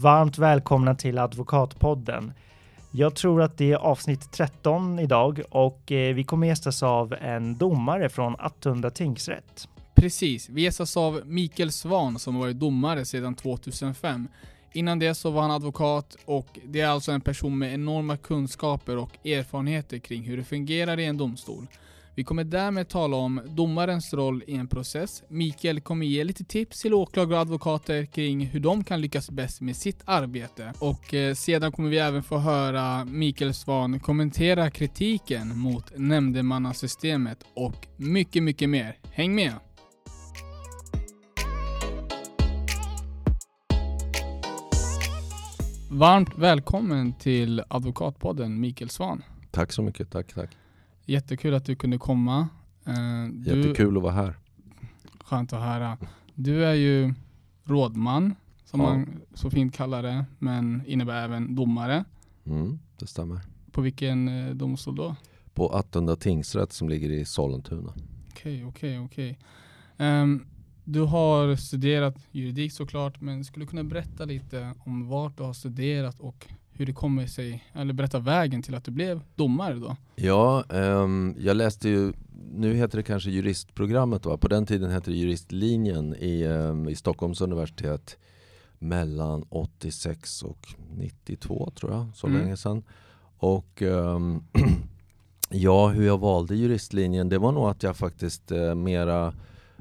varmt välkomna till Advokatpodden. Jag tror att det är avsnitt 13 idag och eh, vi kommer gästas av en domare från Attunda tingsrätt. Precis, vi gästas av Mikael Svan som varit domare sedan 2005. Innan det så var han advokat och det är alltså en person med enorma kunskaper och erfarenheter kring hur det fungerar i en domstol. Vi kommer därmed tala om domarens roll i en process. Mikael kommer ge lite tips till åklagare och advokater kring hur de kan lyckas bäst med sitt arbete. Och eh, sedan kommer vi även få höra Mikael Svan kommentera kritiken mot nämndemannasystemet och mycket, mycket mer. Häng med! Varmt välkommen till Advokatpodden Mikael Svan. Tack så mycket, tack, tack. Jättekul att du kunde komma. Eh, Du, Jättekul att vara här. skönt att höra. Du är ju rådman, som Ja. man så fint kallar det, men innebär även domare. Mm, det stämmer. På vilken eh, domstol då? På Attunda tingsrätt som ligger i Sollentuna. Okej, okej, okej. Ehm, Du har studerat juridik såklart, men skulle du kunna berätta lite om vart du har studerat och hur det kommer sig, eller berätta vägen till att du blev domare då? Ja, ehm, jag läste ju, nu heter det kanske juristprogrammet va? På den tiden hette det juristlinjen i, ehm, i Stockholms universitet mellan 86 och 92 tror jag, så Mm. länge sedan. Och ehm, ja, hur jag valde juristlinjen, det var nog att jag faktiskt eh, mera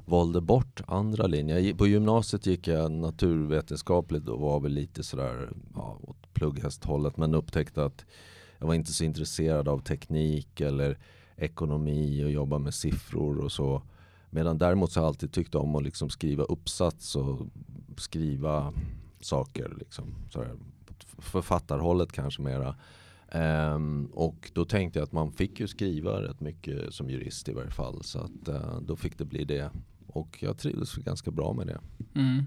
valde bort andra linjer. På gymnasiet gick jag naturvetenskapligt och var väl lite sådär ja, åt plugghästhållet men upptäckte att jag var inte så intresserad av teknik eller ekonomi och jobba med siffror och så. Medan däremot så har jag alltid tyckt om att liksom skriva uppsats och skriva saker. Liksom, sådär, författarhållet kanske mera. Um, och då tänkte jag att man fick ju skriva rätt mycket som jurist i varje fall. Så att, uh, då fick det bli det. Och jag trivdes ganska bra med det. Mm.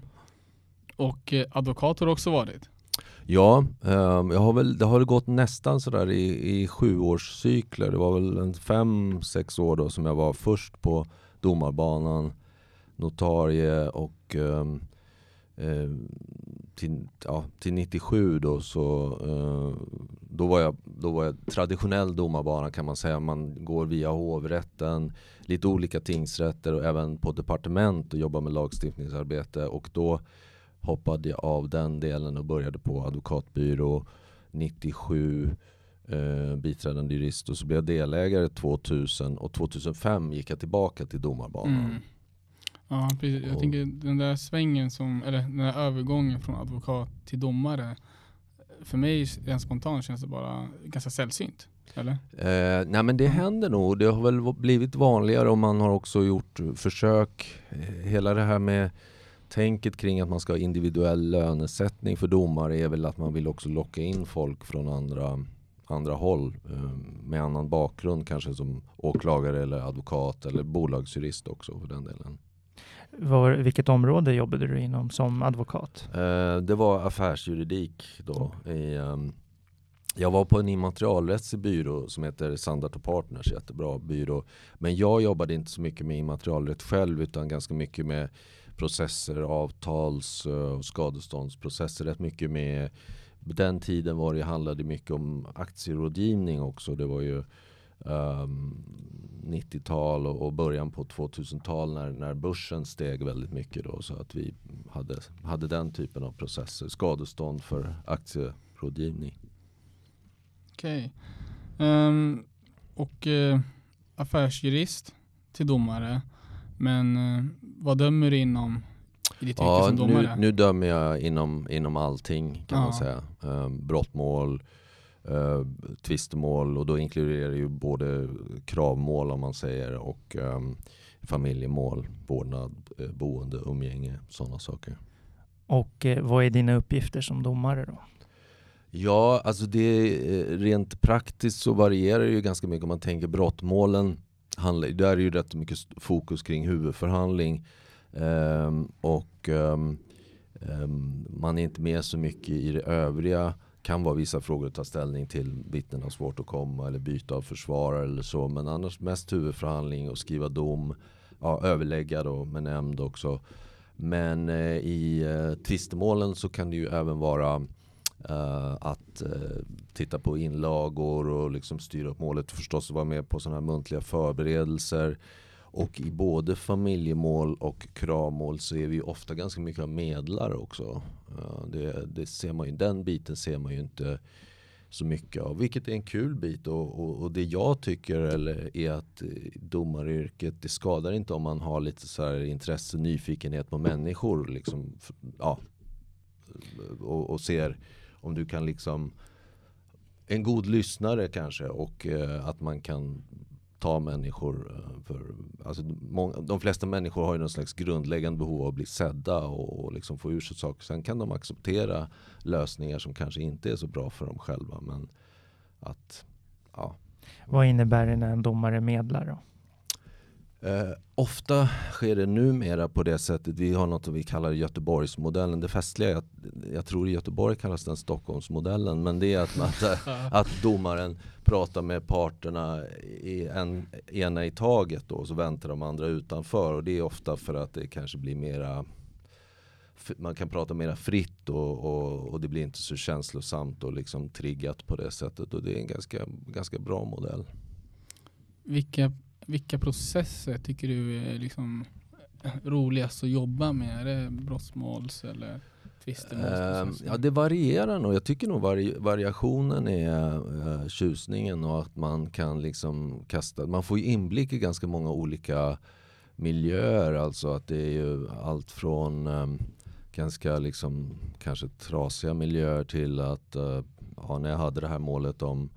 Och eh, advokat har också varit? Ja, ehm, jag har väl, det har gått nästan sådär i, i sjuårscykler. Det var väl en fem, sex år då som jag var först på domarbanan, notarie och ehm, till, ja, till 97 då så eh, då, var jag, då var jag traditionell domarbana kan man säga. Man går via hovrätten, lite olika tingsrätter och även på departement och jobbar med lagstiftningsarbete. Och då hoppade jag av den delen och började på advokatbyrå 97 eh, biträdande jurist och så blev jag delägare 2000 och 2005 gick jag tillbaka till domarbanan. Mm. Ja, precis. Jag Och- tänker den där svängen som, eller den där övergången från advokat till domare. För mig rent spontant känns det bara ganska sällsynt. Eller? Eh, nej men det händer nog. Det har väl blivit vanligare och man har också gjort försök. Eh, Hela det här med tänket kring att man ska ha individuell lönesättning för domare är väl att man vill också locka in folk från andra, andra håll eh, med annan bakgrund kanske som åklagare eller advokat eller bolagsjurist också för den delen. Var, vilket område jobbade du inom som advokat? Eh, det var affärsjuridik då. I, ehm, jag var på en immaterialrättslig byrå som heter Sandart Partners, jättebra byrå. Men jag jobbade inte så mycket med immaterialrätt själv utan ganska mycket med processer, avtals eh, och skadeståndsprocesser. Rätt mycket med den tiden var det, handlade mycket om aktierådgivning också. Det var ju ehm, 90-tal och, och början på 2000-tal när, när börsen steg väldigt mycket då. Så att vi hade, hade den typen av processer. Skadestånd för aktierådgivning. Okej. Ehm, och eh, affärsjurist till domare. Men eh, vad dömer du inom i ditt yrke Ja, som nu, domare? nu dömer jag inom, inom allting kan man Ja. säga. Um, brottmål, uh, tvistemål och då inkluderar det ju både kravmål om man säger och um, familjemål, vårdnad, eh, boende, umgänge, sådana saker. Och eh, vad är dina uppgifter som domare då? Ja, alltså det är, rent praktiskt så varierar det ju ganska mycket om man tänker brottmålen. Handlar, där är det ju rätt mycket fokus kring huvudförhandling. Ehm, och ehm, man är inte med så mycket i det övriga. Kan vara vissa frågor att ta ställning till. Vittnen har svårt att komma eller byta av försvarare eller så. Men annars mest huvudförhandling och skriva dom. Ja, överlägga då med nämnd också. Men eh, i eh, tvistemålen så kan det ju även vara Uh, att uh, titta på inlagor och liksom styra upp målet. Förstås vara med på sådana här muntliga förberedelser. Och i både familjemål och kravmål så är vi ofta ganska mycket av medlare också. Det, det, ser man ju, den biten ser man ju inte så mycket av. Vilket är en kul bit och, och, och det jag tycker eller, är att eh, domaryrket det skadar inte om man har lite så här intresse, nyfikenhet på människor. Liksom, ja, och, och ser om du kan liksom en god lyssnare kanske och eh, att man kan ta människor eh, för, alltså många, de flesta människor har ju någon slags grundläggande behov av att bli sedda och, och liksom få ur sig saker. Sen kan de acceptera lösningar som kanske inte är så bra för dem själva. Men att, ja. Vad innebär det när en domare medlar då? Eh, ofta sker det numera på det sättet, vi har något vi kallar Göteborgsmodellen. Det festliga är att jag tror i Göteborg kallas den Stockholmsmodellen. Men det är att, att, att domaren pratar med parterna i en, ena i taget då, och så väntar de andra utanför. Och det är ofta för att det kanske blir mera man kan prata mera fritt och, och, och, det blir inte så känslosamt och liksom triggat på det sättet. Och det är en ganska, ganska bra modell. Vilka vilka processer tycker du är liksom roligast att jobba med? Är det brottsmåls eller tvistemålsprocesser? Uh, ja, det varierar nog. Jag tycker nog vari variationen är uh, tjusningen och att man kan liksom kasta. Man får ju inblick i ganska många olika miljöer. Alltså att det är ju allt från um, ganska liksom kanske trasiga miljöer till att uh, ja, när jag hade det här målet om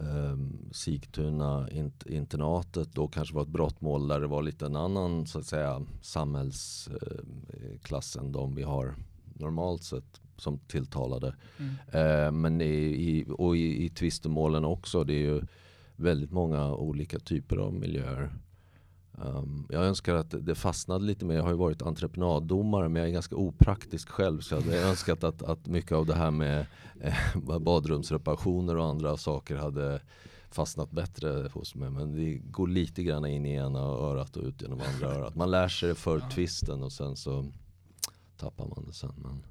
eh, Sigtuna internatet då kanske var ett brottmål där det var lite en annan så att säga samhällsklass än de vi har normalt sett som tilltalade. Mm. Eh, men i, i, och i, i tvistemålen också, det är ju väldigt många olika typer av miljöer. Um, jag önskar att det fastnade lite mer. Jag har ju varit entreprenaddomare men jag är ganska opraktisk själv. Så jag hade önskat att, att mycket av det här med eh, badrumsreparationer och andra saker hade fastnat bättre hos mig. Men det går lite grann in i ena örat och ut genom andra örat. Man lär sig det för twisten och sen så tappar man det sen. Men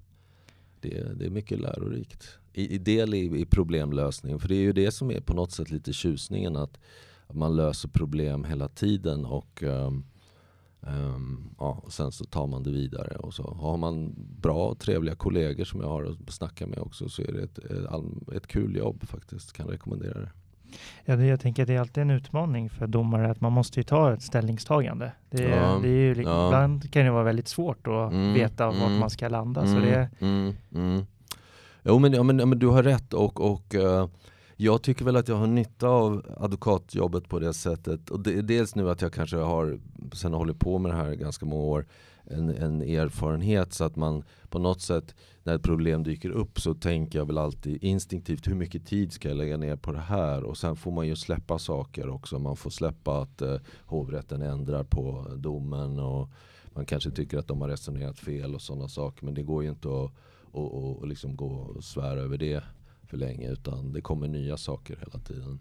det, det är mycket lärorikt. I, i del i, i problemlösning. För det är ju det som är på något sätt lite tjusningen. att att man löser problem hela tiden och um, um, ja, och sen så tar man det vidare. Och så har man bra och trevliga kollegor som jag har att snacka med också så är det ett, ett, ett kul jobb faktiskt. Kan rekommendera det. Ja, det, jag tänker att det är alltid en utmaning för domare att man måste ju ta ett ställningstagande. Det, ja, det är ju, ja. Ibland kan det vara väldigt svårt att mm, veta vart mm, man ska landa. Mm, så det... Mm, mm. Jo men, ja, men, ja, men du har rätt och, och uh, jag tycker väl att jag har nytta av advokatjobbet på det sättet. Och det, dels nu att jag kanske har, sen har hållit på med det här ganska många år, en, en, erfarenhet. Så att man på något sätt när ett problem dyker upp så tänker jag väl alltid instinktivt hur mycket tid ska jag lägga ner på det här? Och sen får man ju släppa saker också. Man får släppa att eh, hovrätten ändrar på domen. Och man kanske tycker att de har resonerat fel och sådana saker. Men det går ju inte att och, och, och liksom gå och svära över det för länge utan det kommer nya saker hela tiden.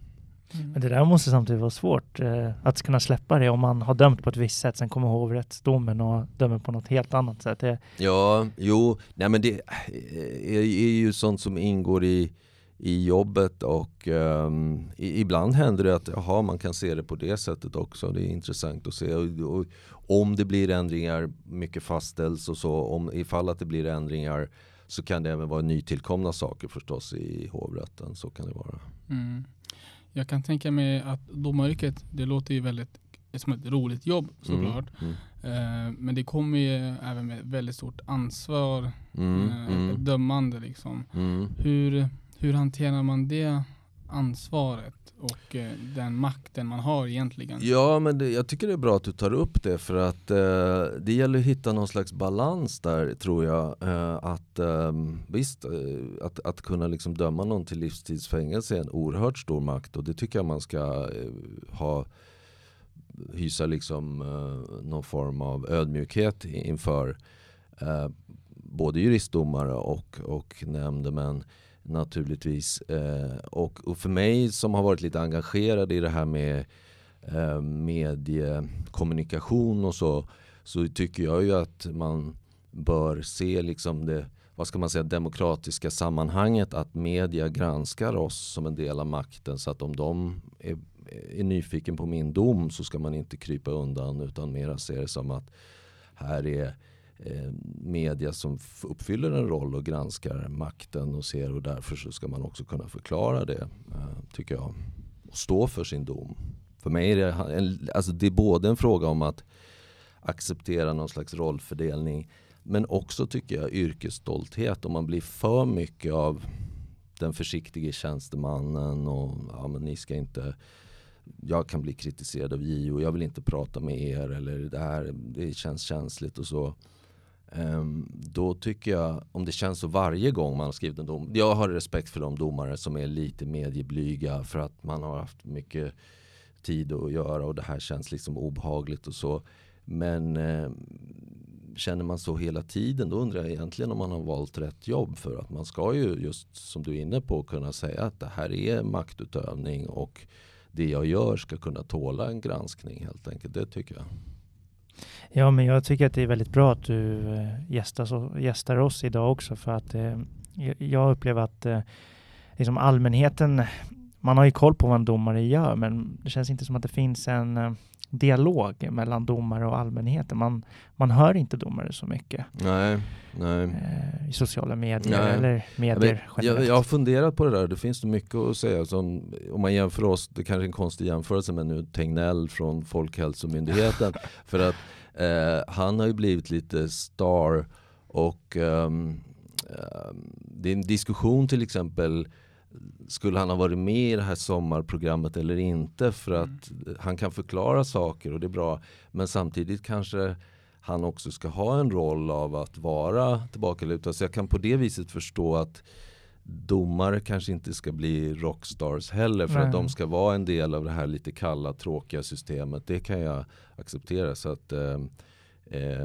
Mm. Men det där måste samtidigt vara svårt eh, att kunna släppa det om man har dömt på ett visst sätt. Sen kommer hovrättsdomen och dömer på något helt annat sätt. Det... Ja, jo, nej men det är, är ju sånt som ingår i, i jobbet och um, i, ibland händer det att aha, man kan se det på det sättet också. Det är intressant att se. Och, och, om det blir ändringar, mycket fastställs och så, om, ifall att det blir ändringar så kan det även vara nytillkomna saker förstås i hovrätten. Så kan det vara. Mm. Jag kan tänka mig att domaryrket, det låter ju väldigt som ett roligt jobb såklart. Mm. Mm. Eh, men det kommer ju även med väldigt stort ansvar, mm. eh, mm. dömande liksom. Mm. Hur, hur hanterar man det ansvaret? och eh, den makten man har egentligen. Ja, men det, jag tycker det är bra att du tar upp det för att eh, det gäller att hitta någon slags balans där tror jag. Eh, att ehm, visst, eh, att, att kunna liksom döma någon till livstidsfängelse är en oerhört stor makt och det tycker jag man ska eh, ha hysa liksom eh, någon form av ödmjukhet inför eh, både juristdomare och, och nämndemän naturligtvis. Eh, och, och, för mig som har varit lite engagerad i det här med eh, mediekommunikation och så, så tycker jag ju att man bör se liksom det vad ska man säga, demokratiska sammanhanget att media granskar oss som en del av makten så att om de är, är nyfiken på min dom så ska man inte krypa undan utan mera se det som att här är Eh, media som uppfyller en roll och granskar makten och ser och därför så ska man också kunna förklara det, eh, tycker jag. Och stå för sin dom. För mig är det, en, alltså det är både en fråga om att acceptera någon slags rollfördelning men också tycker jag yrkesstolthet. Om man blir för mycket av den försiktige tjänstemannen och ja, men ni ska inte jag kan bli kritiserad av JO, jag vill inte prata med er eller det här det känns känsligt och så. Ehm, då tycker jag, om det känns så varje gång man har skrivit en dom. Jag har respekt för de domare som är lite medieblyga för att man har haft mycket tid att göra och det här känns liksom obehagligt och så. Men eh, känner man så hela tiden då undrar jag egentligen om man har valt rätt jobb. För att man ska ju just som du är inne på kunna säga att det här är maktutövning och det jag gör ska kunna tåla en granskning helt enkelt. Det tycker jag. Ja, men jag tycker att det är väldigt bra att du eh, gästar, gästar oss idag också för att eh, jag upplever att eh, liksom allmänheten, man har ju koll på vad en domare gör, men det känns inte som att det finns en eh, dialog mellan domare och allmänheten. Man, man hör inte domare så mycket. Nej, nej. Eh, I sociala medier nej. eller medier jag, jag, jag har funderat på det där. Det finns mycket att säga. Som, om man jämför oss, det kanske är en konstig jämförelse med nu Tegnell från Folkhälsomyndigheten. för att eh, han har ju blivit lite star och um, det är en diskussion till exempel skulle han ha varit med i det här sommarprogrammet eller inte för mm. att mm. han kan förklara saker och det är bra men samtidigt kanske han också ska ha en roll av att vara tillbakalutad så jag kan på det viset förstå att domare kanske inte ska bli rockstars heller för Nej. att de ska vara en del av det här lite kalla tråkiga systemet det kan jag acceptera så att eh, eh,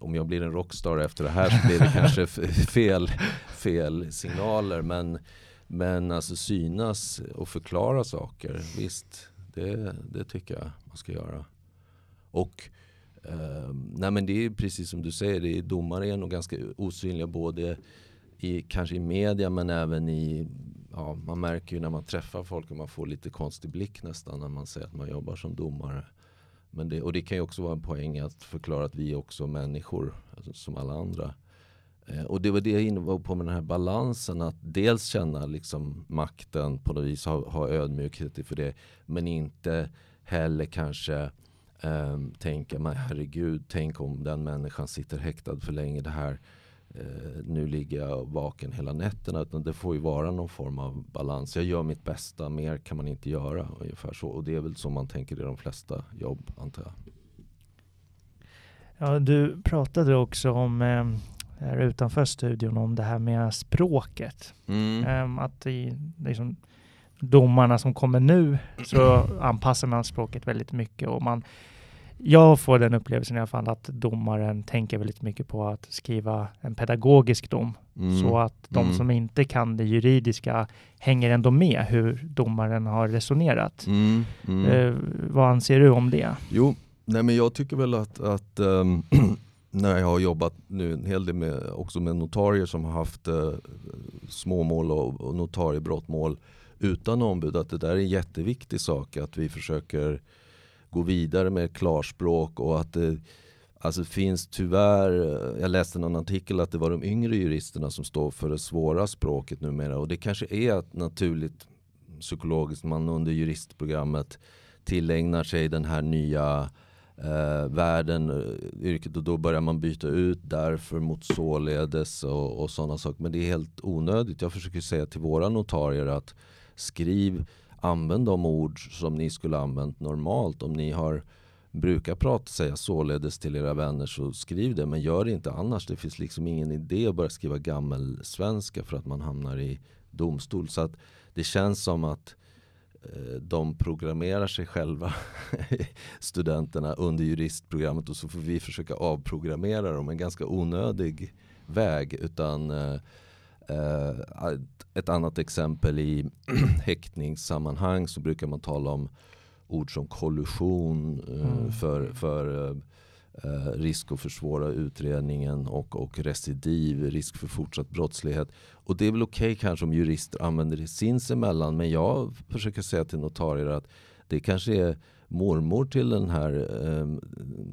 om jag blir en rockstar efter det här så blir det kanske fel, fel signaler men men alltså synas och förklara saker, visst, det, det tycker jag man ska göra. Och eh, nej men det är precis som du säger, det är, domare är nog ganska osynliga både i, kanske i media men även i, ja, man märker ju när man träffar folk att man får lite konstig blick nästan när man säger att man jobbar som domare. Men det, och det kan ju också vara en poäng att förklara att vi är också människor alltså, som alla andra. Eh, och det var det jag var på med den här balansen att dels känna liksom makten på något vis, ha, ha ödmjukhet för det. Men inte heller kanske um, tänka, men herregud, tänk om den människan sitter häktad för länge. Det här, uh, nu ligger jag vaken hela nätterna. Utan det får ju vara någon form av balans. Jag gör mitt bästa, mer kan man inte göra. Ungefär så. Och det är väl så man tänker i de flesta jobb, antar jag. Ja, du pratade också om eh, utanför studion om det här med språket. Mm. Um, att i liksom, domarna som kommer nu så anpassar man språket väldigt mycket och man jag får den upplevelsen i alla fall att domaren tänker väldigt mycket på att skriva en pedagogisk dom mm. så att de mm. som inte kan det juridiska hänger ändå med hur domaren har resonerat. Mm. Uh, vad anser du om det? Jo, nej men jag tycker väl att, att um när jag har jobbat nu en hel del med, också med notarier som har haft eh, småmål och, och notariebrottmål utan ombud. Att det där är en jätteviktig sak att vi försöker gå vidare med klarspråk och att det alltså finns tyvärr, jag läste någon artikel att det var de yngre juristerna som står för det svåra språket numera och det kanske är ett naturligt psykologiskt man under juristprogrammet tillägnar sig den här nya eh, världen, eh, yrket och då börjar man byta ut därför mot således och, och sådana saker. Men det är helt onödigt. Jag försöker säga till våra notarier att skriv, använd de ord som ni skulle använt normalt. Om ni har brukar prata säga således till era vänner så skriv det men gör det inte annars. Det finns liksom ingen idé att börja skriva gammelsvenska för att man hamnar i domstol. Så att det känns som att Eh, de programmerar sig själva, studenterna, under juristprogrammet och så får vi försöka avprogrammera dem. En ganska onödig väg. Utan eh, eh ett annat exempel i häktningssammanhang så brukar man tala om ord som kollusion eh, mm. för, för eh, risk att försvåra utredningen och, och recidiv, risk för fortsatt brottslighet. Och det är väl okej okay kanske om jurister använder det sinsemellan men jag försöker säga till notarier att det kanske är mormor till den här eh,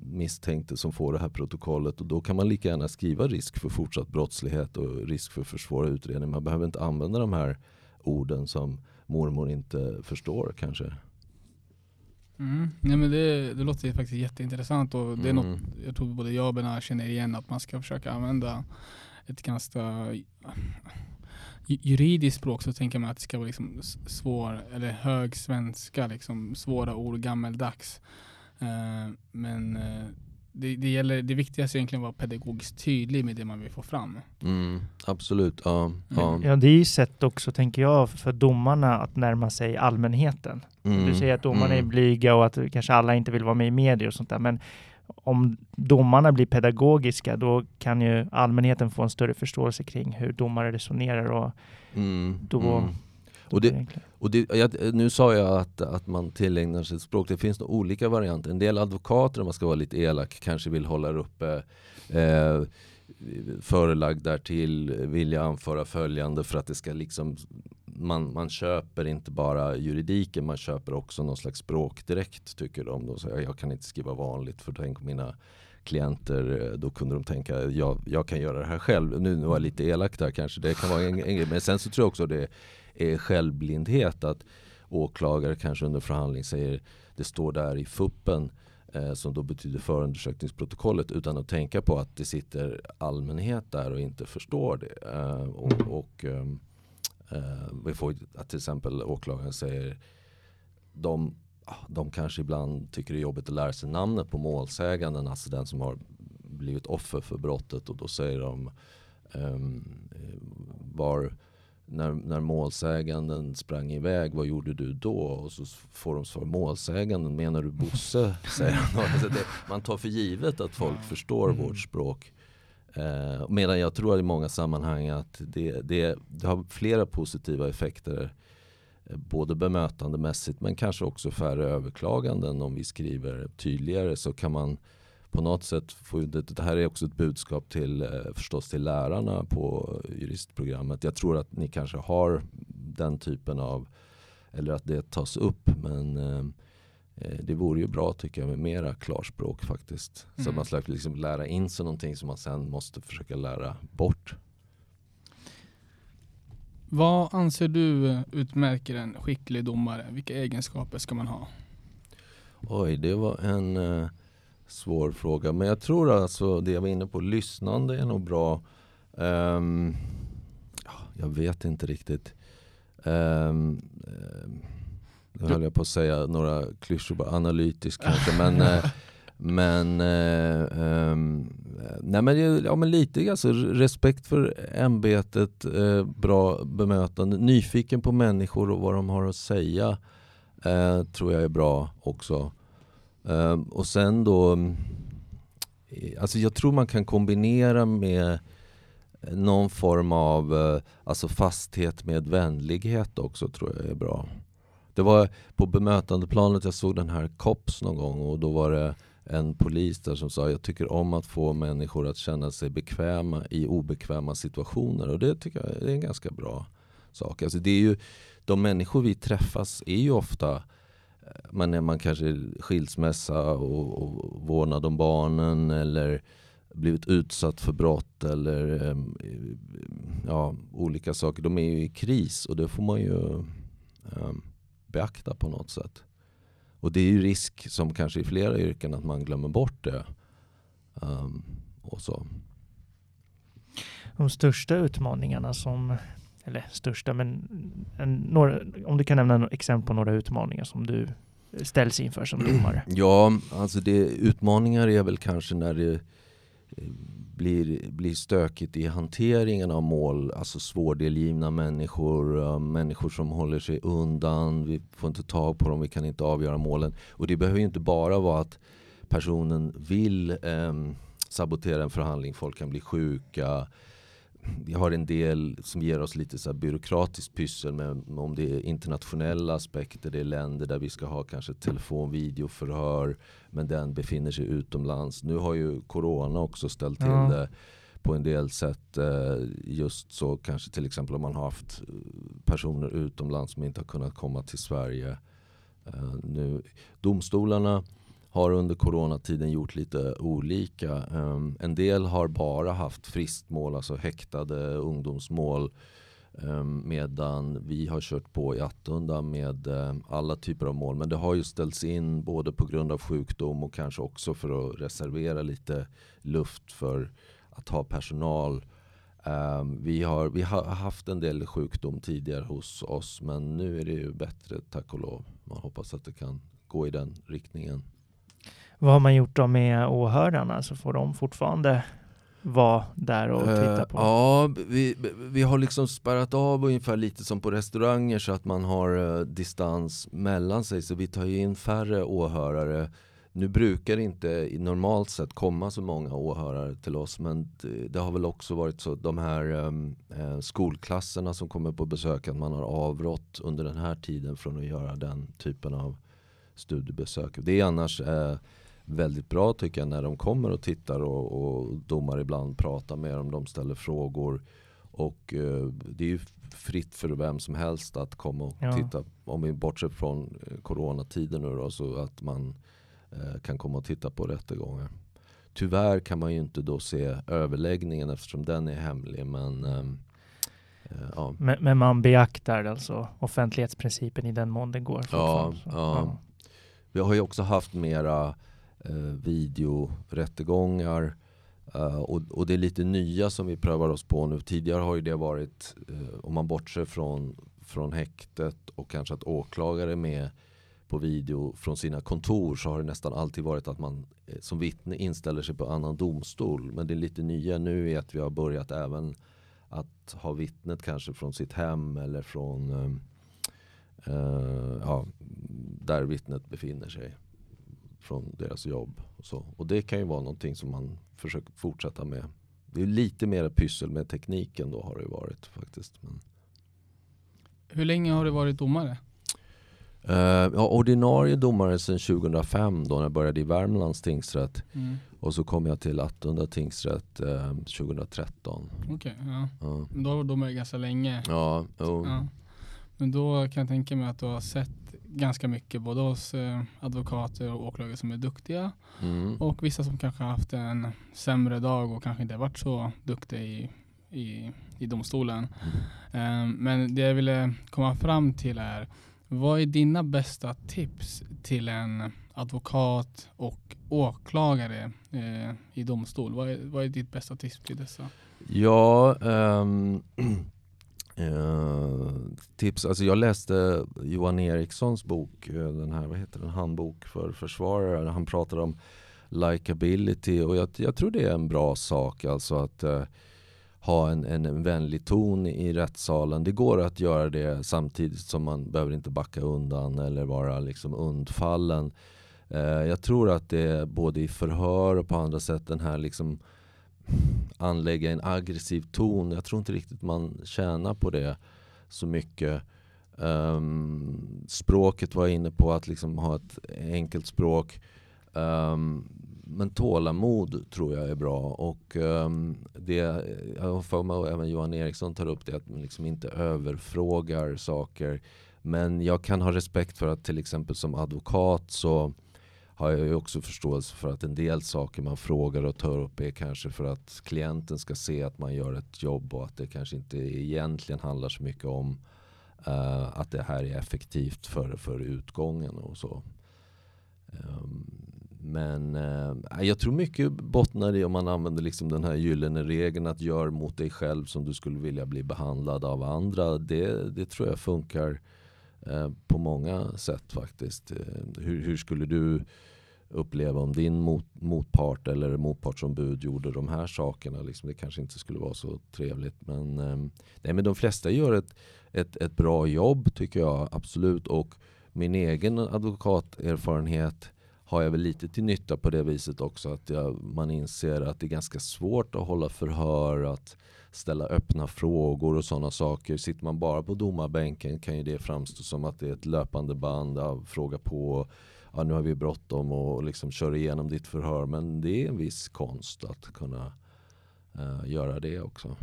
misstänkte som får det här protokollet och då kan man lika gärna skriva risk för fortsatt brottslighet och risk för försvåra utredning. Man behöver inte använda de här orden som mormor inte förstår kanske. Mm. Nej, men det, det låter faktiskt jätteintressant och det är mm. något jag tror både jag och Bena känner igen att man ska försöka använda ett ganska juridiskt språk så tänker man att det ska vara liksom svår eller hög svenska, liksom svåra ord, gammeldags. Uh, men uh, det, det, gäller, det viktigaste är egentligen att vara pedagogiskt tydlig med det man vill få fram. Mm, absolut, ja, ja. Ja, det är ju sätt också, tänker jag, för domarna att närma sig allmänheten. Mm, du säger att domarna mm. är blyga och att kanske alla inte vill vara med i media och sånt där, men om domarna blir pedagogiska, då kan ju allmänheten få en större förståelse kring hur domare resonerar och mm, då mm. Och det, och det, jag, nu sa jag att, att man tillägnar sig ett språk. Det finns nog olika varianter. En del advokater, om man ska vara lite elak, kanske vill hålla uppe eh, förelagd därtill, vilja anföra följande för att det ska liksom man, man köper inte bara juridiken, man köper också någon slags språk direkt tycker de. Då. Så jag, jag kan inte skriva vanligt för tänk mina klienter, då kunde de tänka jag, jag kan göra det här själv. Nu, nu var jag lite elak där kanske, det kan vara en, en Men sen så tror jag också det är självblindhet att åklagare kanske under förhandling säger det står där i fuppen eh, som då betyder förundersökningsprotokollet utan att tänka på att det sitter allmänhet där och inte förstår det. Eh, och, och ehm, eh, vi får att till exempel åklagaren säger de, de kanske ibland tycker det är jobbigt att lära sig namnet på målsäganden, alltså den som har blivit offer för brottet och då säger de um, var när, när målsäganden sprang iväg, vad gjorde du då? Och så får de svar, målsäganden, menar du Bosse? säger han. Alltså det, man tar för givet att folk förstår mm. vårt språk. Eh, medan jag tror i många sammanhang att det, det, det har flera positiva effekter. Eh, både bemötandemässigt men kanske också färre överklaganden. Om vi skriver tydligare så kan man på något sätt få det, det här är också ett budskap till eh, förstås till lärarna på juristprogrammet. Jag tror att ni kanske har den typen av eller att det tas upp men eh, eh det vore ju bra tycker jag med mera klarspråk faktiskt. Mm. Så att man ska liksom lära in sig någonting som man sen måste försöka lära bort. Vad anser du utmärker en skicklig domare? Vilka egenskaper ska man ha? Oj, det var en eh, svår fråga. Men jag tror alltså det jag var inne på, lyssnande är nog bra. Um, jag vet inte riktigt. Um, nu höll jag på att säga några klyschor, bara analytisk kanske. men eh, men, uh, um, nej men, ja, men lite alltså, respekt för ämbetet, uh, bra bemötande, nyfiken på människor och vad de har att säga. Tror jag är bra också. Ehm, och sen då, eh, alltså jag tror man kan kombinera med någon form av eh, alltså fasthet med vänlighet också tror jag är bra. Det var på bemötandeplanet jag såg den här COPS någon gång och då var det en polis där som sa jag tycker om att få människor att känna sig bekväma i obekväma situationer och det tycker jag är en ganska bra sak. Alltså det är ju, de människor vi träffas är ju ofta man, är, man kanske skilsmässa och, och vårdnad om barnen eller blivit utsatt för brott eller ehm, ja, olika saker. De är ju i kris och det får man ju um, beakta på något sätt. Och det är ju risk som kanske i flera yrken att man glömmer bort det. Um, och så. De största utmaningarna som eller största, men en, några, om du kan nämna exempel på några utmaningar som du ställs inför som domare? Ja, alltså det, utmaningar är väl kanske när det eh, blir, blir stökigt i hanteringen av mål, alltså svårdelgivna människor, människor som håller sig undan, vi får inte tag på dem, vi kan inte avgöra målen. Och det behöver ju inte bara vara att personen vill eh, sabotera en förhandling, folk kan bli sjuka, vi har en del som ger oss lite så här byråkratiskt pyssel med om det är internationella aspekter, det är länder där vi ska ha kanske telefon, videoförhör men den befinner sig utomlands. Nu har ju Corona också ställt till ja. det på en del sätt. Eh, just så kanske till exempel om man har haft personer utomlands som inte har kunnat komma till Sverige. Eh, nu, domstolarna har under coronatiden gjort lite olika. Um, en del har bara haft fristmål, alltså häktade ungdomsmål. Um, medan vi har kört på i Attunda med um, alla typer av mål. Men det har ju ställts in både på grund av sjukdom och kanske också för att reservera lite luft för att ha personal. Ehm, vi, har, vi har haft en del sjukdom tidigare hos oss men nu är det ju bättre tack och lov. Man hoppas att det kan gå i den riktningen. Vad har man gjort då med åhörarna? Så får de fortfarande vara där och titta på? Uh, ja, vi, vi har liksom spärrat av ungefär lite som på restauranger så att man har uh, distans mellan sig. Så vi tar in färre åhörare. Nu brukar det inte normalt sett komma så många åhörare till oss men det, det har väl också varit så de här um, uh, skolklasserna som kommer på besök att man har avrått under den här tiden från att göra den typen av studiebesök. Det är annars väldigt bra tycker jag när de kommer och tittar och, och domare ibland pratar med dem, de ställer frågor. Och eh, det är ju fritt för vem som helst att komma och ja. titta. Om vi bortser från eh, coronatiden nu då, så att man eh, kan komma och titta på rättegångar. Tyvärr kan man ju inte då se överläggningen eftersom den är hemlig. Men, ehm, eh, ja. men, men, man beaktar alltså offentlighetsprincipen i den mån det går? Ja, ja. ja. Vi har ju också haft mera eh, videorättegångar. Eh, och, och, det är lite nya som vi prövar oss på nu. Tidigare har ju det varit, eh, om man bortser från, från häktet och kanske att åklagare är med på video från sina kontor så har det nästan alltid varit att man eh, som vittne inställer sig på annan domstol. Men det är lite nya nu är att vi har börjat även att ha vittnet kanske från sitt hem eller från uh, ja, där vittnet befinner sig från deras jobb. Och, så. och det kan ju vara någonting som man försöker fortsätta med. Det är lite mer pyssel med tekniken då har det varit faktiskt. Men... Hur länge har du varit domare? Uh, ja, ordinarie domare sedan 2005 då när jag började i Värmlands tingsrätt. Mm. Och så kom jag till Attunda tingsrätt uh, 2013. Okej, okay, ja. Uh. Då var du domare ganska länge. Ja, ja. Men då kan jag tänka mig att du har sett ganska mycket både hos eh, advokater och åklagare som är duktiga mm. och vissa som kanske haft en sämre dag och kanske inte varit så duktiga i, i, i domstolen. Mm. Eh, men det jag ville komma fram till är vad är dina bästa tips till en advokat och åklagare eh, i domstol? Vad är, vad är ditt bästa tips till dessa? Ja, um Eh, tips, alltså jag läste Johan Erikssons bok, eh, den här, vad heter den, handbok för försvarare. Han pratar om likability och jag, jag, tror det är en bra sak alltså att eh, ha en, en vänlig ton i rättssalen. Det går att göra det samtidigt som man behöver inte backa undan eller vara liksom undfallen. Eh, jag tror att det är både i förhör och på andra sätt den här liksom anlägga en aggressiv ton. Jag tror inte riktigt man tjänar på det så mycket. Um, språket var jag inne på, att liksom ha ett enkelt språk. Um, men tålamod tror jag är bra. Och um, det, jag för mig även Johan Eriksson tar upp det, att man liksom inte överfrågar saker. Men jag kan ha respekt för att till exempel som advokat så har jag ju också förståelse för att en del saker man frågar och tar upp är kanske för att klienten ska se att man gör ett jobb och att det kanske inte egentligen handlar så mycket om uh, att det här är effektivt för, för utgången och så. Um, men eh, jag tror mycket bottnar i om man använder liksom den här gyllene regeln att gör mot dig själv som du skulle vilja bli behandlad av andra. Det, det tror jag funkar eh, på många sätt faktiskt. Eh, hur, hur skulle du uppleva om din mot, motpart eller motpartsombud gjorde de här sakerna. Liksom, det kanske inte skulle vara så trevligt. Men, eh, nej, men de flesta gör ett, ett, ett bra jobb tycker jag absolut. Och min egen advokaterfarenhet har jag väl lite till nytta på det viset också att jag, man inser att det är ganska svårt att hålla förhör, att ställa öppna frågor och sådana saker. Sitter man bara på domarbänken kan ju det framstå som att det är ett löpande band av fråga på ja, nu har vi bråttom och liksom kör igenom ditt förhör. Men det är en viss konst att kunna uh, göra det också.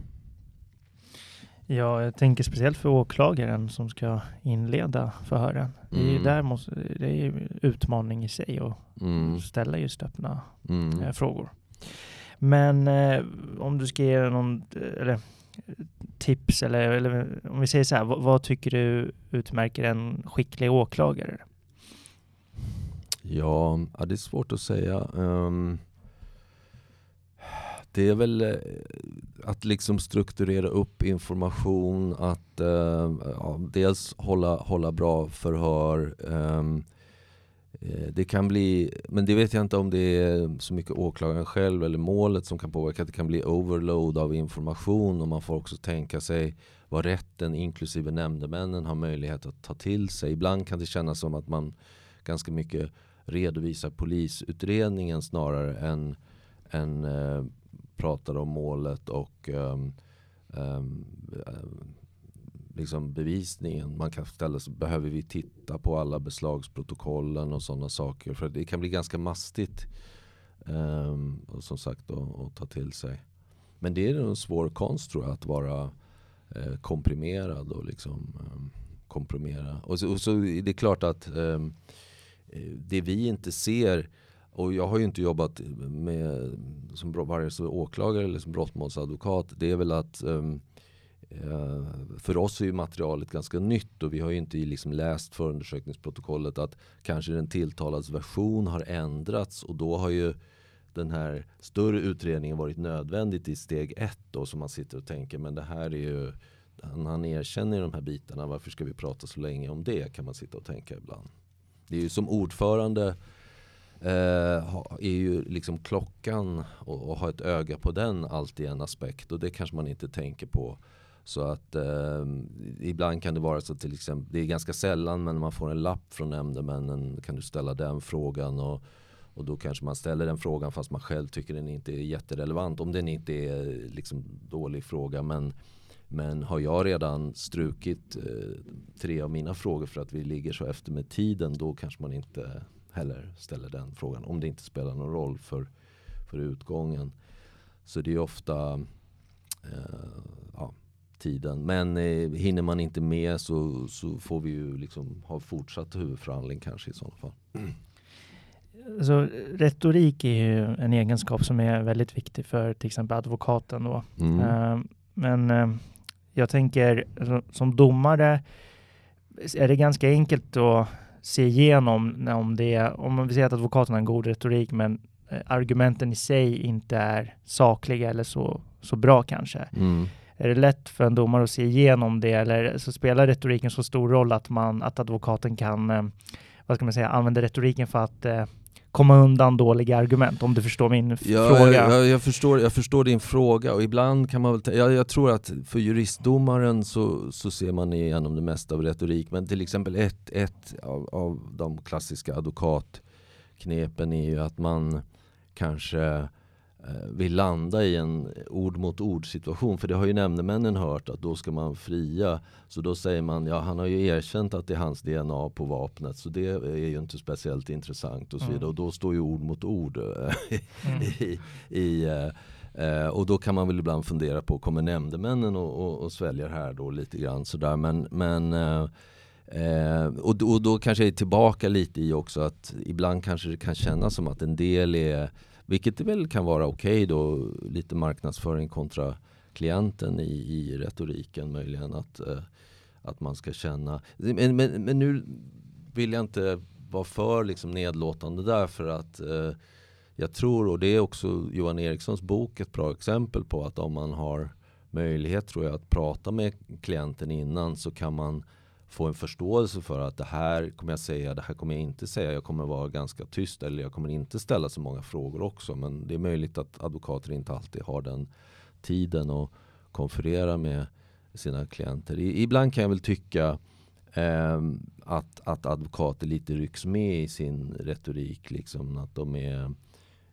Ja, jag tänker speciellt för åklagaren som ska inleda förhören. Det är, mm. där måste, det är utmaning i sig att mm. ställa just öppna mm. eh, frågor. Men eh, om du ska ge någon eller, tips eller, eller om vi säger så här, vad, vad, tycker du utmärker en skicklig åklagare? Ja, ja det är svårt att säga. Um, det är väl eh, att liksom strukturera upp information, att uh, ja, dels hålla, hålla bra förhör. Um, det kan bli, men det vet jag inte om det är så mycket åklagaren själv eller målet som kan påverka. Det kan bli overload av information och man får också tänka sig vad rätten inklusive nämndemännen har möjlighet att ta till sig. Ibland kan det kännas som att man ganska mycket redovisar polisutredningen snarare än, än eh, pratar om målet och um, um, liksom bevisningen. Man kan ställa sig, behöver vi titta på alla beslagsprotokollen och sådana saker? För det kan bli ganska mastigt um, och som sagt att ta till sig. Men det är en svår konst tror jag att vara eh, komprimerad och liksom um, komprimera. Och så, och så är det klart att um, Eh, det vi inte ser och jag har ju inte jobbat med, som vare sig åklagare eller som brottmålsadvokat. Det är väl att um, uh, för oss är ju materialet ganska nytt och vi har ju inte liksom läst förundersökningsprotokollet att kanske den tilltalads version har ändrats och då har ju den här större utredningen varit nödvändigt i steg ett då som man sitter och tänker men det här är ju han, han erkänner de här bitarna varför ska vi prata så länge om det kan man sitta och tänka ibland. Det är ju som ordförande eh, är ju liksom klockan och, och ha ett öga på den alltid en aspekt och det kanske man inte tänker på. Så att eh, ibland kan det vara så till exempel, det är ganska sällan men man får en lapp från nämndemännen kan du ställa den frågan och, och då kanske man ställer den frågan fast man själv tycker den inte är jätterelevant. Om den inte är liksom dålig fråga men men har jag redan strukit eh, tre av mina frågor för att vi ligger så efter med tiden då kanske man inte heller ställer den frågan. Om det inte spelar någon roll för, för utgången. Så det är ofta eh, ja, tiden. Men eh, hinner man inte med så, så får vi ju liksom ha fortsatt huvudförhandling kanske i sådana fall. Mm. Så retorik är ju en egenskap som är väldigt viktig för till exempel advokaten. Då. Mm. Uh, men uh, jag tänker som domare är det ganska enkelt att se igenom om det om vi säger att advokaten har en god retorik men eh, argumenten i sig inte är sakliga eller så, så bra kanske. Mm. Är det lätt för en domare att se igenom det eller så spelar retoriken så stor roll att man att advokaten kan eh, vad ska man säga använda retoriken för att eh, komma undan dåliga argument, om du förstår min ja, fråga. Jag, jag, förstår, jag förstår din fråga och ibland kan man väl, jag, jag tror att för juristdomaren så, så ser man igenom det mesta av retorik, men till exempel ett, ett av, av de klassiska advokatknepen är ju att man kanske vill landa i en ord mot ord situation. För det har ju nämndemännen hört att då ska man fria. Så då säger man, ja han har ju erkänt att det är hans DNA på vapnet så det är ju inte speciellt intressant och så vidare. Mm. Och då står ju ord mot ord. Eh, mm. i, i eh, och då kan man väl ibland fundera på, kommer nämndemännen och, och, och sväljer här då lite grann sådär. Men, men Eh, och, och då kanske jag är tillbaka lite i också att ibland kanske det kan kännas som att en del är vilket väl kan vara okej okay då, lite marknadsföring kontra klienten i, i retoriken möjligen. Att, eh, att man ska känna. Men, men, men, nu vill jag inte vara för liksom nedlåtande där för att eh, jag tror, och det är också Johan Erikssons bok ett bra exempel på att om man har möjlighet tror jag att prata med klienten innan så kan man få en förståelse för att det här kommer jag säga, det här kommer jag inte säga. Jag kommer vara ganska tyst eller jag kommer inte ställa så många frågor också. Men det är möjligt att advokater inte alltid har den tiden att konferera med sina klienter. ibland kan jag väl tycka eh, att, att advokater lite rycks med i sin retorik. Liksom, att de är,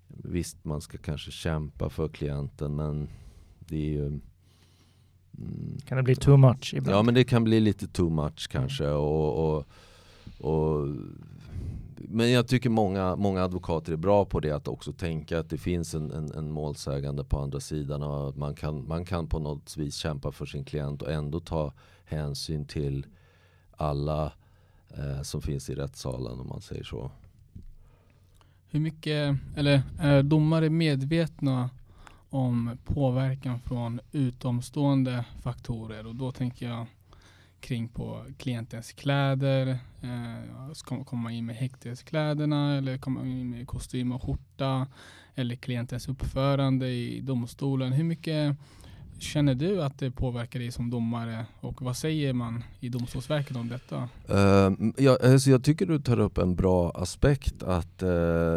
visst, man ska kanske kämpa för klienten men det är ju mm, kan det bli too much ibland? Ja men det kan bli lite too much kanske. Mm. Och, och, och, men jag tycker många, många advokater är bra på det, att också tänka att det finns en, en, en målsägande på andra sidan och att man kan, man kan på något vis kämpa för sin klient och ändå ta hänsyn till alla eh, som finns i rättssalen om man säger så. Hur mycket, eller är domare medvetna om påverkan från utomstående faktorer och då tänker jag kring på klientens kläder, eh, komma in med häkteskläderna eller komma in med kostym och skjorta eller klientens uppförande i domstolen. Hur mycket Känner du att det påverkar dig som domare och vad säger man i Domstolsverket om detta? Uh, ja, alltså jag tycker du tar upp en bra aspekt att uh,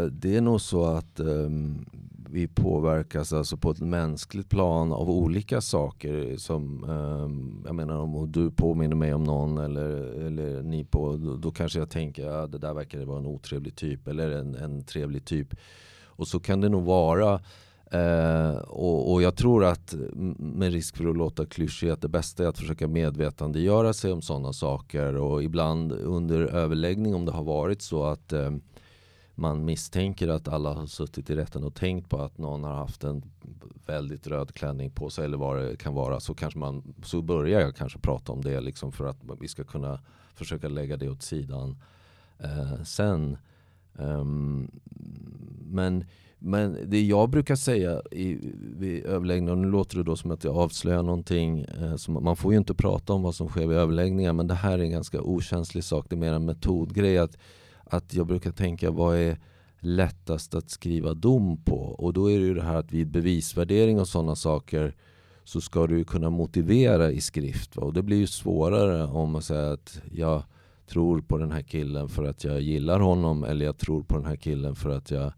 det är nog så att um, vi påverkas alltså på ett mänskligt plan av olika saker. Som, eh, jag menar om du påminner mig om någon eller, eller ni på, då, då kanske jag tänker att ja, det där verkar vara en otrevlig typ eller en, en trevlig typ. Och så kan det nog vara Eh, och, och, jag tror att, med risk för att låta klyschig, att det bästa är att försöka medvetandegöra sig om sådana saker. Och ibland under överläggning om det har varit så att eh, man misstänker att alla har suttit i rätten och tänkt på att någon har haft en väldigt röd klänning på sig eller vad det kan vara. Så, kanske man, så börjar jag kanske prata om det liksom för att vi ska kunna försöka lägga det åt sidan eh, sen. Um, men men det jag brukar säga i, vid överläggningar, nu låter det då som att jag avslöjar någonting, eh, som, man får ju inte prata om vad som sker vid överläggningar men det här är en ganska okänslig sak, det är mer en metodgrej. Att, att jag brukar tänka vad är lättast att skriva dom på? Och då är det ju det här att vid bevisvärdering och sådana saker så ska du kunna motivera i skrift. Va? Och det blir ju svårare om man säger att jag tror på den här killen för att jag gillar honom eller jag tror på den här killen för att jag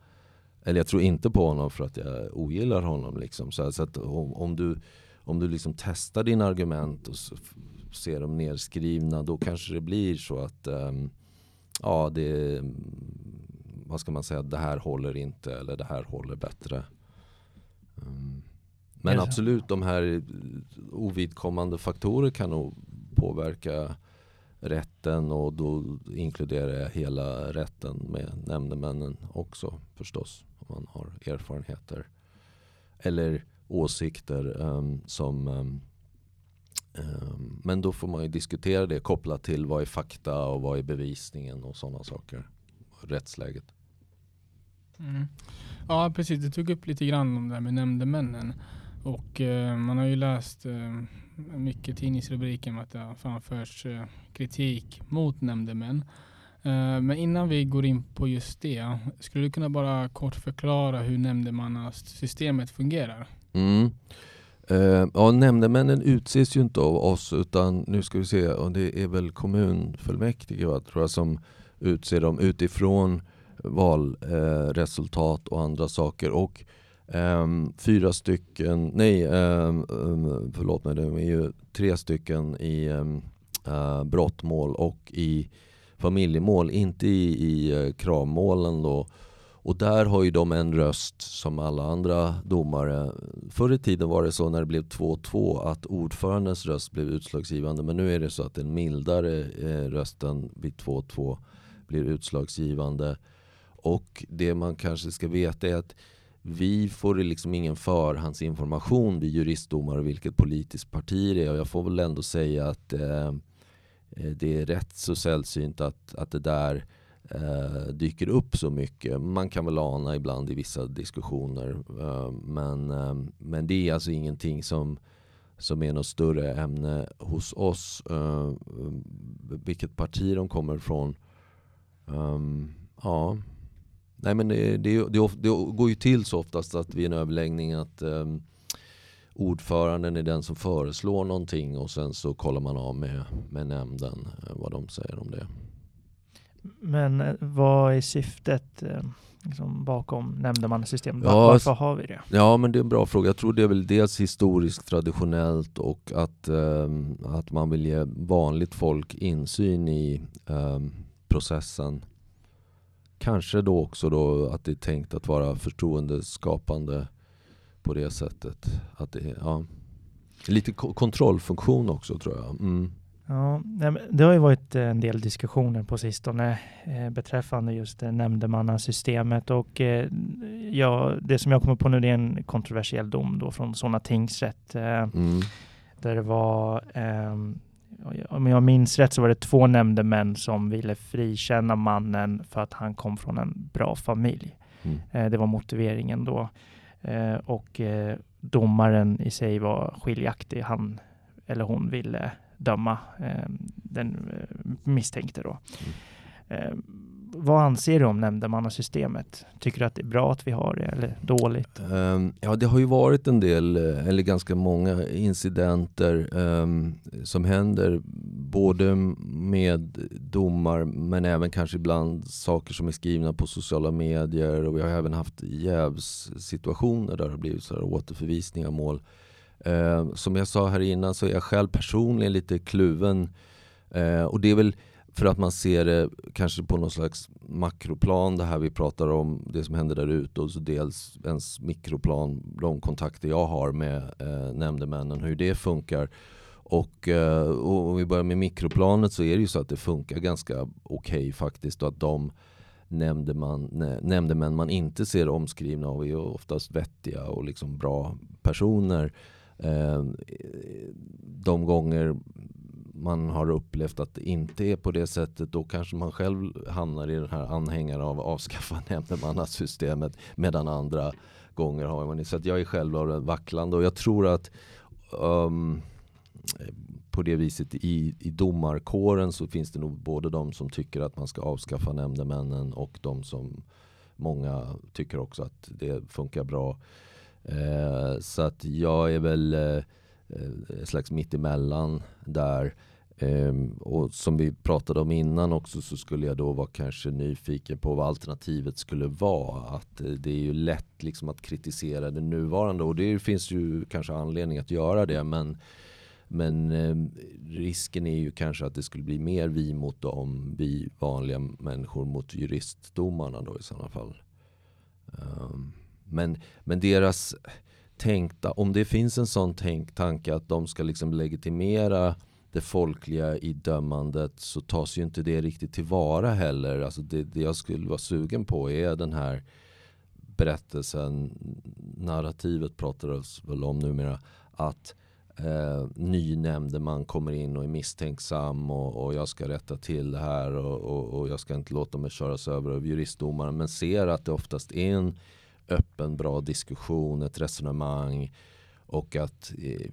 eller jag tror inte på honom för att jag ogillar honom. Liksom. Så, så att om, om, du, om du liksom testar dina argument och ser dem nedskrivna då kanske det blir så att um, ja, det, vad ska man säga, det här håller inte eller det här håller bättre. Um, men absolut, de här ovidkommande faktorer kan nog påverka rätten och då inkluderar jag hela rätten med nämndemännen också förstås man har erfarenheter eller åsikter um, som um, men då får man ju diskutera det kopplat till vad är fakta och vad är bevisningen och sådana saker. Rättsläget. Mm. Ja precis, du tog upp lite grann om det här med nämndemännen. Och eh, man har ju läst eh, mycket tidningsrubriker om att det har framförts eh, kritik mot nämndemän. Eh, men innan vi går in på just det, skulle du kunna bara kort förklara hur nämndemannasystemet fungerar? Mm. Eh, ja, nämndemännen utses ju inte av oss utan nu ska vi se, och det är väl kommunfullmäktige va, tror jag, som utser dem utifrån valresultat eh, och andra saker. Och eh, fyra stycken, nej eh, förlåt mig, det är ju tre stycken i ehm, eh, brottmål och i familjemål, inte i, i eh, kravmålen då. Och där har ju de en röst som alla andra domare. Förr i tiden var det så när det blev 2-2 att ordförandens röst blev utslagsgivande. Men nu är det så att den mildare eh, rösten vid 2-2 blir utslagsgivande. Och det man kanske ska veta är att vi får liksom ingen förhandsinformation, vi juristdomare, vilket politiskt parti det är. Och jag får väl ändå säga att eh, Eh, det är rätt så sällsynt att, att det där eh, dyker upp så mycket. Man kan väl ana ibland i vissa diskussioner. Eh, men, eh, men det är alltså ingenting som, som är något större ämne hos oss. Eh, vilket parti de kommer ifrån. Um, eh, ja. Nej men det, det, det, det, går ju till så oftast att vid en överläggning att um, ordföranden är den som föreslår någonting och sen så kollar man av med, med nämnden eh, vad de säger om det. Men eh, vad är syftet? Eh, liksom bakom nämndemannasystemet? Ja, Varför har vi det? Ja, men det är en bra fråga. Jag tror det är väl dels historiskt traditionellt och att, um, att man vill ge vanligt folk insyn i um, processen. Kanske då också då att det är tänkt att vara förtroendeskapande på det sättet. Att det, ja. Lite kontrollfunktion också tror jag. Mm. Ja, det har ju varit en del diskussioner på sistone eh, beträffande just nämndemannasystemet och eh, ja, det som jag kommer på nu det är en kontroversiell dom då från Solna tingsrätt eh, mm. där det var ehm, om jag minns rätt så var det två nämndemän som ville frikänna mannen för att han kom från en bra familj. Mm. det var motiveringen då. och domaren i sig var skiljaktig. Han eller hon ville döma eh, den eh, misstänkte. Då. Mm. Eh, vad anser du om nämndemannasystemet? Tycker du att det är bra att vi har det eller dåligt? Um, ja, det har ju varit en del, eller ganska många incidenter um, som händer både med domar men även kanske ibland saker som är skrivna på sociala medier och vi har även haft jävssituationer där det har blivit så här återförvisning av mål Eh, som jag sa här innan så är jag själv personligen lite kluven. Eh, och det är väl för att man ser det kanske på någon slags makroplan, det här vi pratar om, det som händer där ute och så dels ens mikroplan, de kontakter jag har med eh, nämndemännen, hur det funkar. Och, eh, och om vi börjar med mikroplanet så är det ju så att det funkar ganska okej okay faktiskt och att de nämndeman, nämndemän man inte ser omskrivna av är oftast vettiga och liksom bra personer. Eh, de gånger man har upplevt att det inte är på det sättet då kanske man själv hamnar i den här anhängare av avskaffa nämndemannasystemet medan andra gånger har man Så att jag är själv vacklande och jag tror att um, på det viset i, i domarkåren så finns det nog både de som tycker att man ska avskaffa nämndemännen och de som många tycker också att det funkar bra. Eh, så att jag är väl eh, slags mittemellan där. Eh, och som vi pratade om innan också så skulle jag då vara kanske nyfiken på vad alternativet skulle vara. Att eh, det är ju lätt liksom att kritisera det nuvarande och det finns ju kanske anledning att göra det men men eh, risken är ju kanske att det skulle bli mer vi mot dem, vi vanliga människor mot juristdomarna då i sådana fall. Um, men, men deras tänkta, om det finns en sån tänk, tanke att de ska liksom legitimera det folkliga i dömandet så tas ju inte det riktigt tillvara heller. Alltså det, det jag skulle vara sugen på är den här berättelsen, narrativet pratar väl om numera, att eh, ny nämndeman kommer in och är misstänksam och, och jag ska rätta till det här och, och, och, jag ska inte låta mig köras över av juristdomaren men ser att det oftast är en öppen, bra diskussion, ett resonemang och att eh,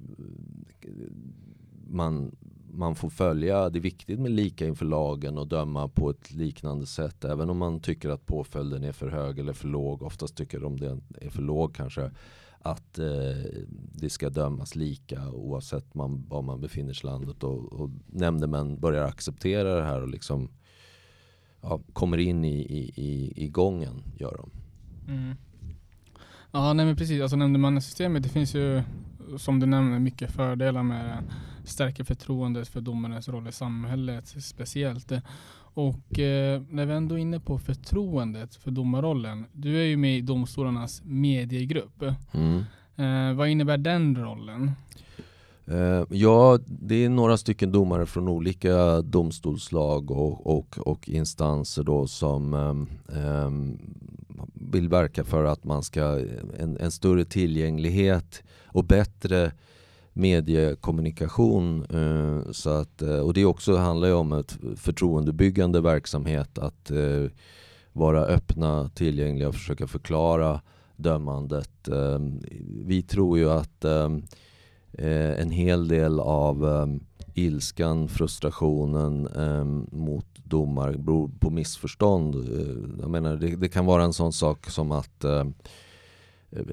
man, man får följa, det är viktigt med lika inför lagen och döma på ett liknande sätt. Även om man tycker att påföljden är för hög eller för låg, oftast tycker de det är för låg kanske, att eh, det ska dömas lika oavsett man, var man befinner sig i landet. Och, och nämndemän börjar acceptera det här och liksom ja, kommer in i, i, i, gången, gör de. Mm. Ja, nej men precis. Alltså nämndemannasystemet, det finns ju som du nämner mycket fördelar med det. Stärker förtroendet för domarens roll i samhället speciellt. Och eh, när vi ändå är inne på förtroendet för domarrollen. Du är ju med i domstolarnas mediegrupp. Mm. Eh, vad innebär den rollen? Uh, ja, det är några stycken domare från olika domstolslag och, och, och instanser då som um, um, vill verka för att man ska en, en större tillgänglighet och bättre mediekommunikation. Eh, så att, eh, och det också handlar ju om ett förtroendebyggande verksamhet att eh, vara öppna, tillgängliga och försöka förklara dömandet. vi tror ju att eh, en hel del av eh, ilskan, frustrationen eh, mot domar beror på missförstånd. Eh, jag menar, det, det, kan vara en sån sak som att eh,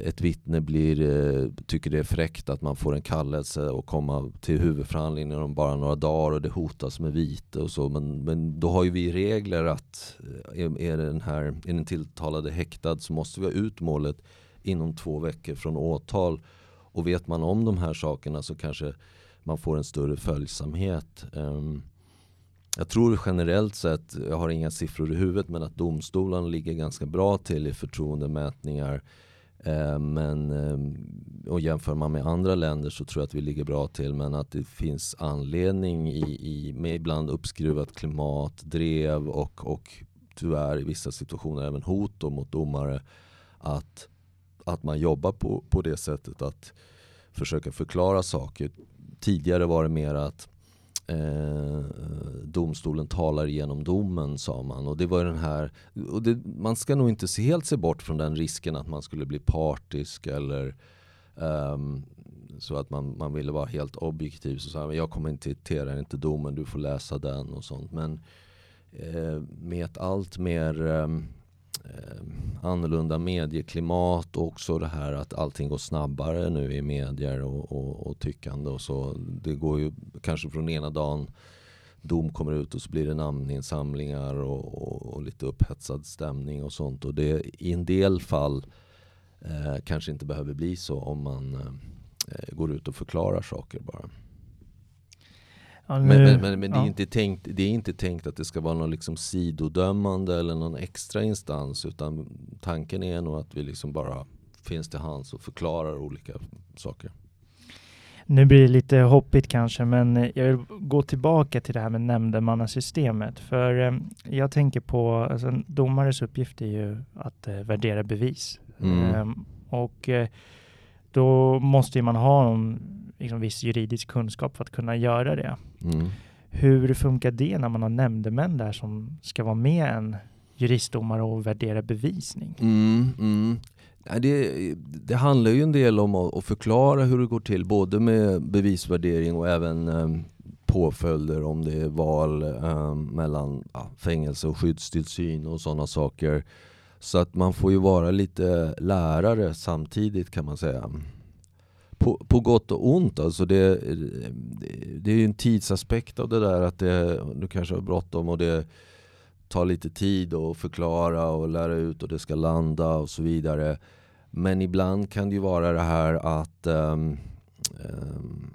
ett vittne blir, eh, tycker det är fräckt att man får en kallelse och komma till huvudförhandlingen om bara några dagar och det hotas med vite och så. Men, men då har ju vi regler att är, är, den här, är den tilltalade häktad så måste vi ha ut målet inom två veckor från åtal. Och vet man om de här sakerna så kanske man får en större följsamhet. Um, jag tror generellt sett, jag har inga siffror i huvudet, men att domstolarna ligger ganska bra till i förtroendemätningar Eh, men, eh, och jämför man med andra länder så tror jag att vi ligger bra till men att det finns anledning i, i med ibland uppskruvat klimat, drev och, och tyvärr i vissa situationer även hot mot domare att, att man jobbar på, på det sättet att försöka förklara saker. Tidigare var det mer att eh, domstolen talar igenom domen sa man. Och det var den här, och det, man ska nog inte se helt se bort från den risken att man skulle bli partisk eller um, så att man, man ville vara helt objektiv. Så sa jag kommenterar inte domen, du får läsa den och sånt. Men eh, med ett allt mer um, eh, annorlunda medieklimat och också det här att allting går snabbare nu i medier och, och, och tyckande och så. Det går ju kanske från ena dagen dom kommer ut och så blir det namninsamlingar och, och, och lite upphetsad stämning och sånt. Och det i en del fall eh, kanske inte behöver bli så om man eh, går ut och förklarar saker bara. Men, men, men, men ja. det, är inte tänkt, det är inte tänkt att det ska vara någon liksom sidodömande eller någon extra instans utan tanken är nog att vi liksom bara finns till hands och förklarar olika saker. Nu blir det lite hoppigt kanske, men jag vill gå tillbaka till det här med nämndemannasystemet. För eh, jag tänker på, alltså, en domares uppgift är ju att eh, värdera bevis. Mm. Eh, och eh, då måste man ha någon liksom, viss juridisk kunskap för att kunna göra det. Mm. Hur funkar det när man har nämndemän där som ska vara med en juristdomare och värdera bevisning? Mm, mm. Det, det, handlar ju en del om att, förklara hur det går till, både med bevisvärdering och även um, påföljder om det är val um, mellan ja, fängelse och skyddstillsyn och sådana saker. Så att man får ju vara lite lärare samtidigt kan man säga. På, på gott och ont. Alltså det, det, det är ju en tidsaspekt av det där att det, du kanske har bråttom och det tar lite tid att förklara och lära ut och det ska landa och så vidare. Men ibland kan det ju vara det här att um, um,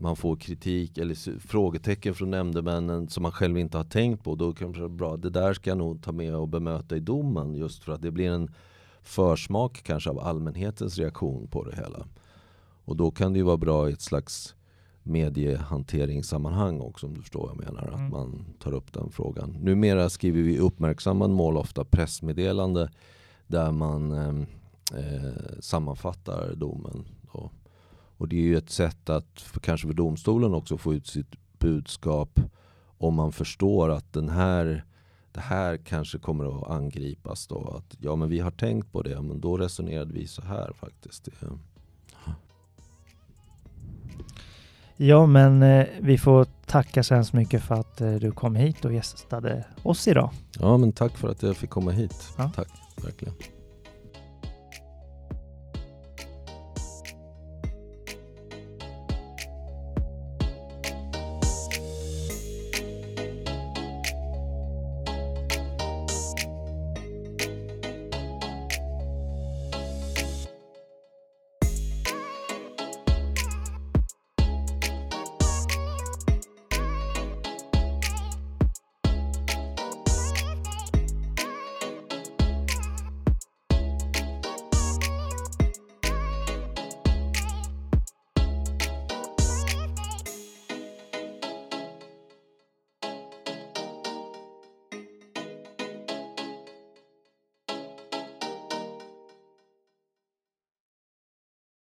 man får kritik eller frågetecken från nämndemännen som man själv inte har tänkt på. Då kan det vara bra, det där ska jag nog ta med och bemöta i domen just för att det blir en försmak kanske av allmänhetens reaktion på det hela. Och då kan det ju vara bra i ett slags mediehanteringssammanhang också om du förstår vad jag menar. Mm. Att man tar upp den frågan. Numera skriver vi uppmärksammad mål ofta pressmeddelande där man eh, eh, sammanfattar domen. Då. Och det är ju ett sätt att för, kanske för domstolen också få ut sitt budskap om man förstår att den här det här kanske kommer att angripas då. Att ja men vi har tänkt på det, men då resonerade vi så här faktiskt. Ja, men eh, vi får tacka så hemskt mycket för att eh, du kom hit och gästade oss idag. Ja, men tack för att jag fick komma hit. Ja. Tack, verkligen.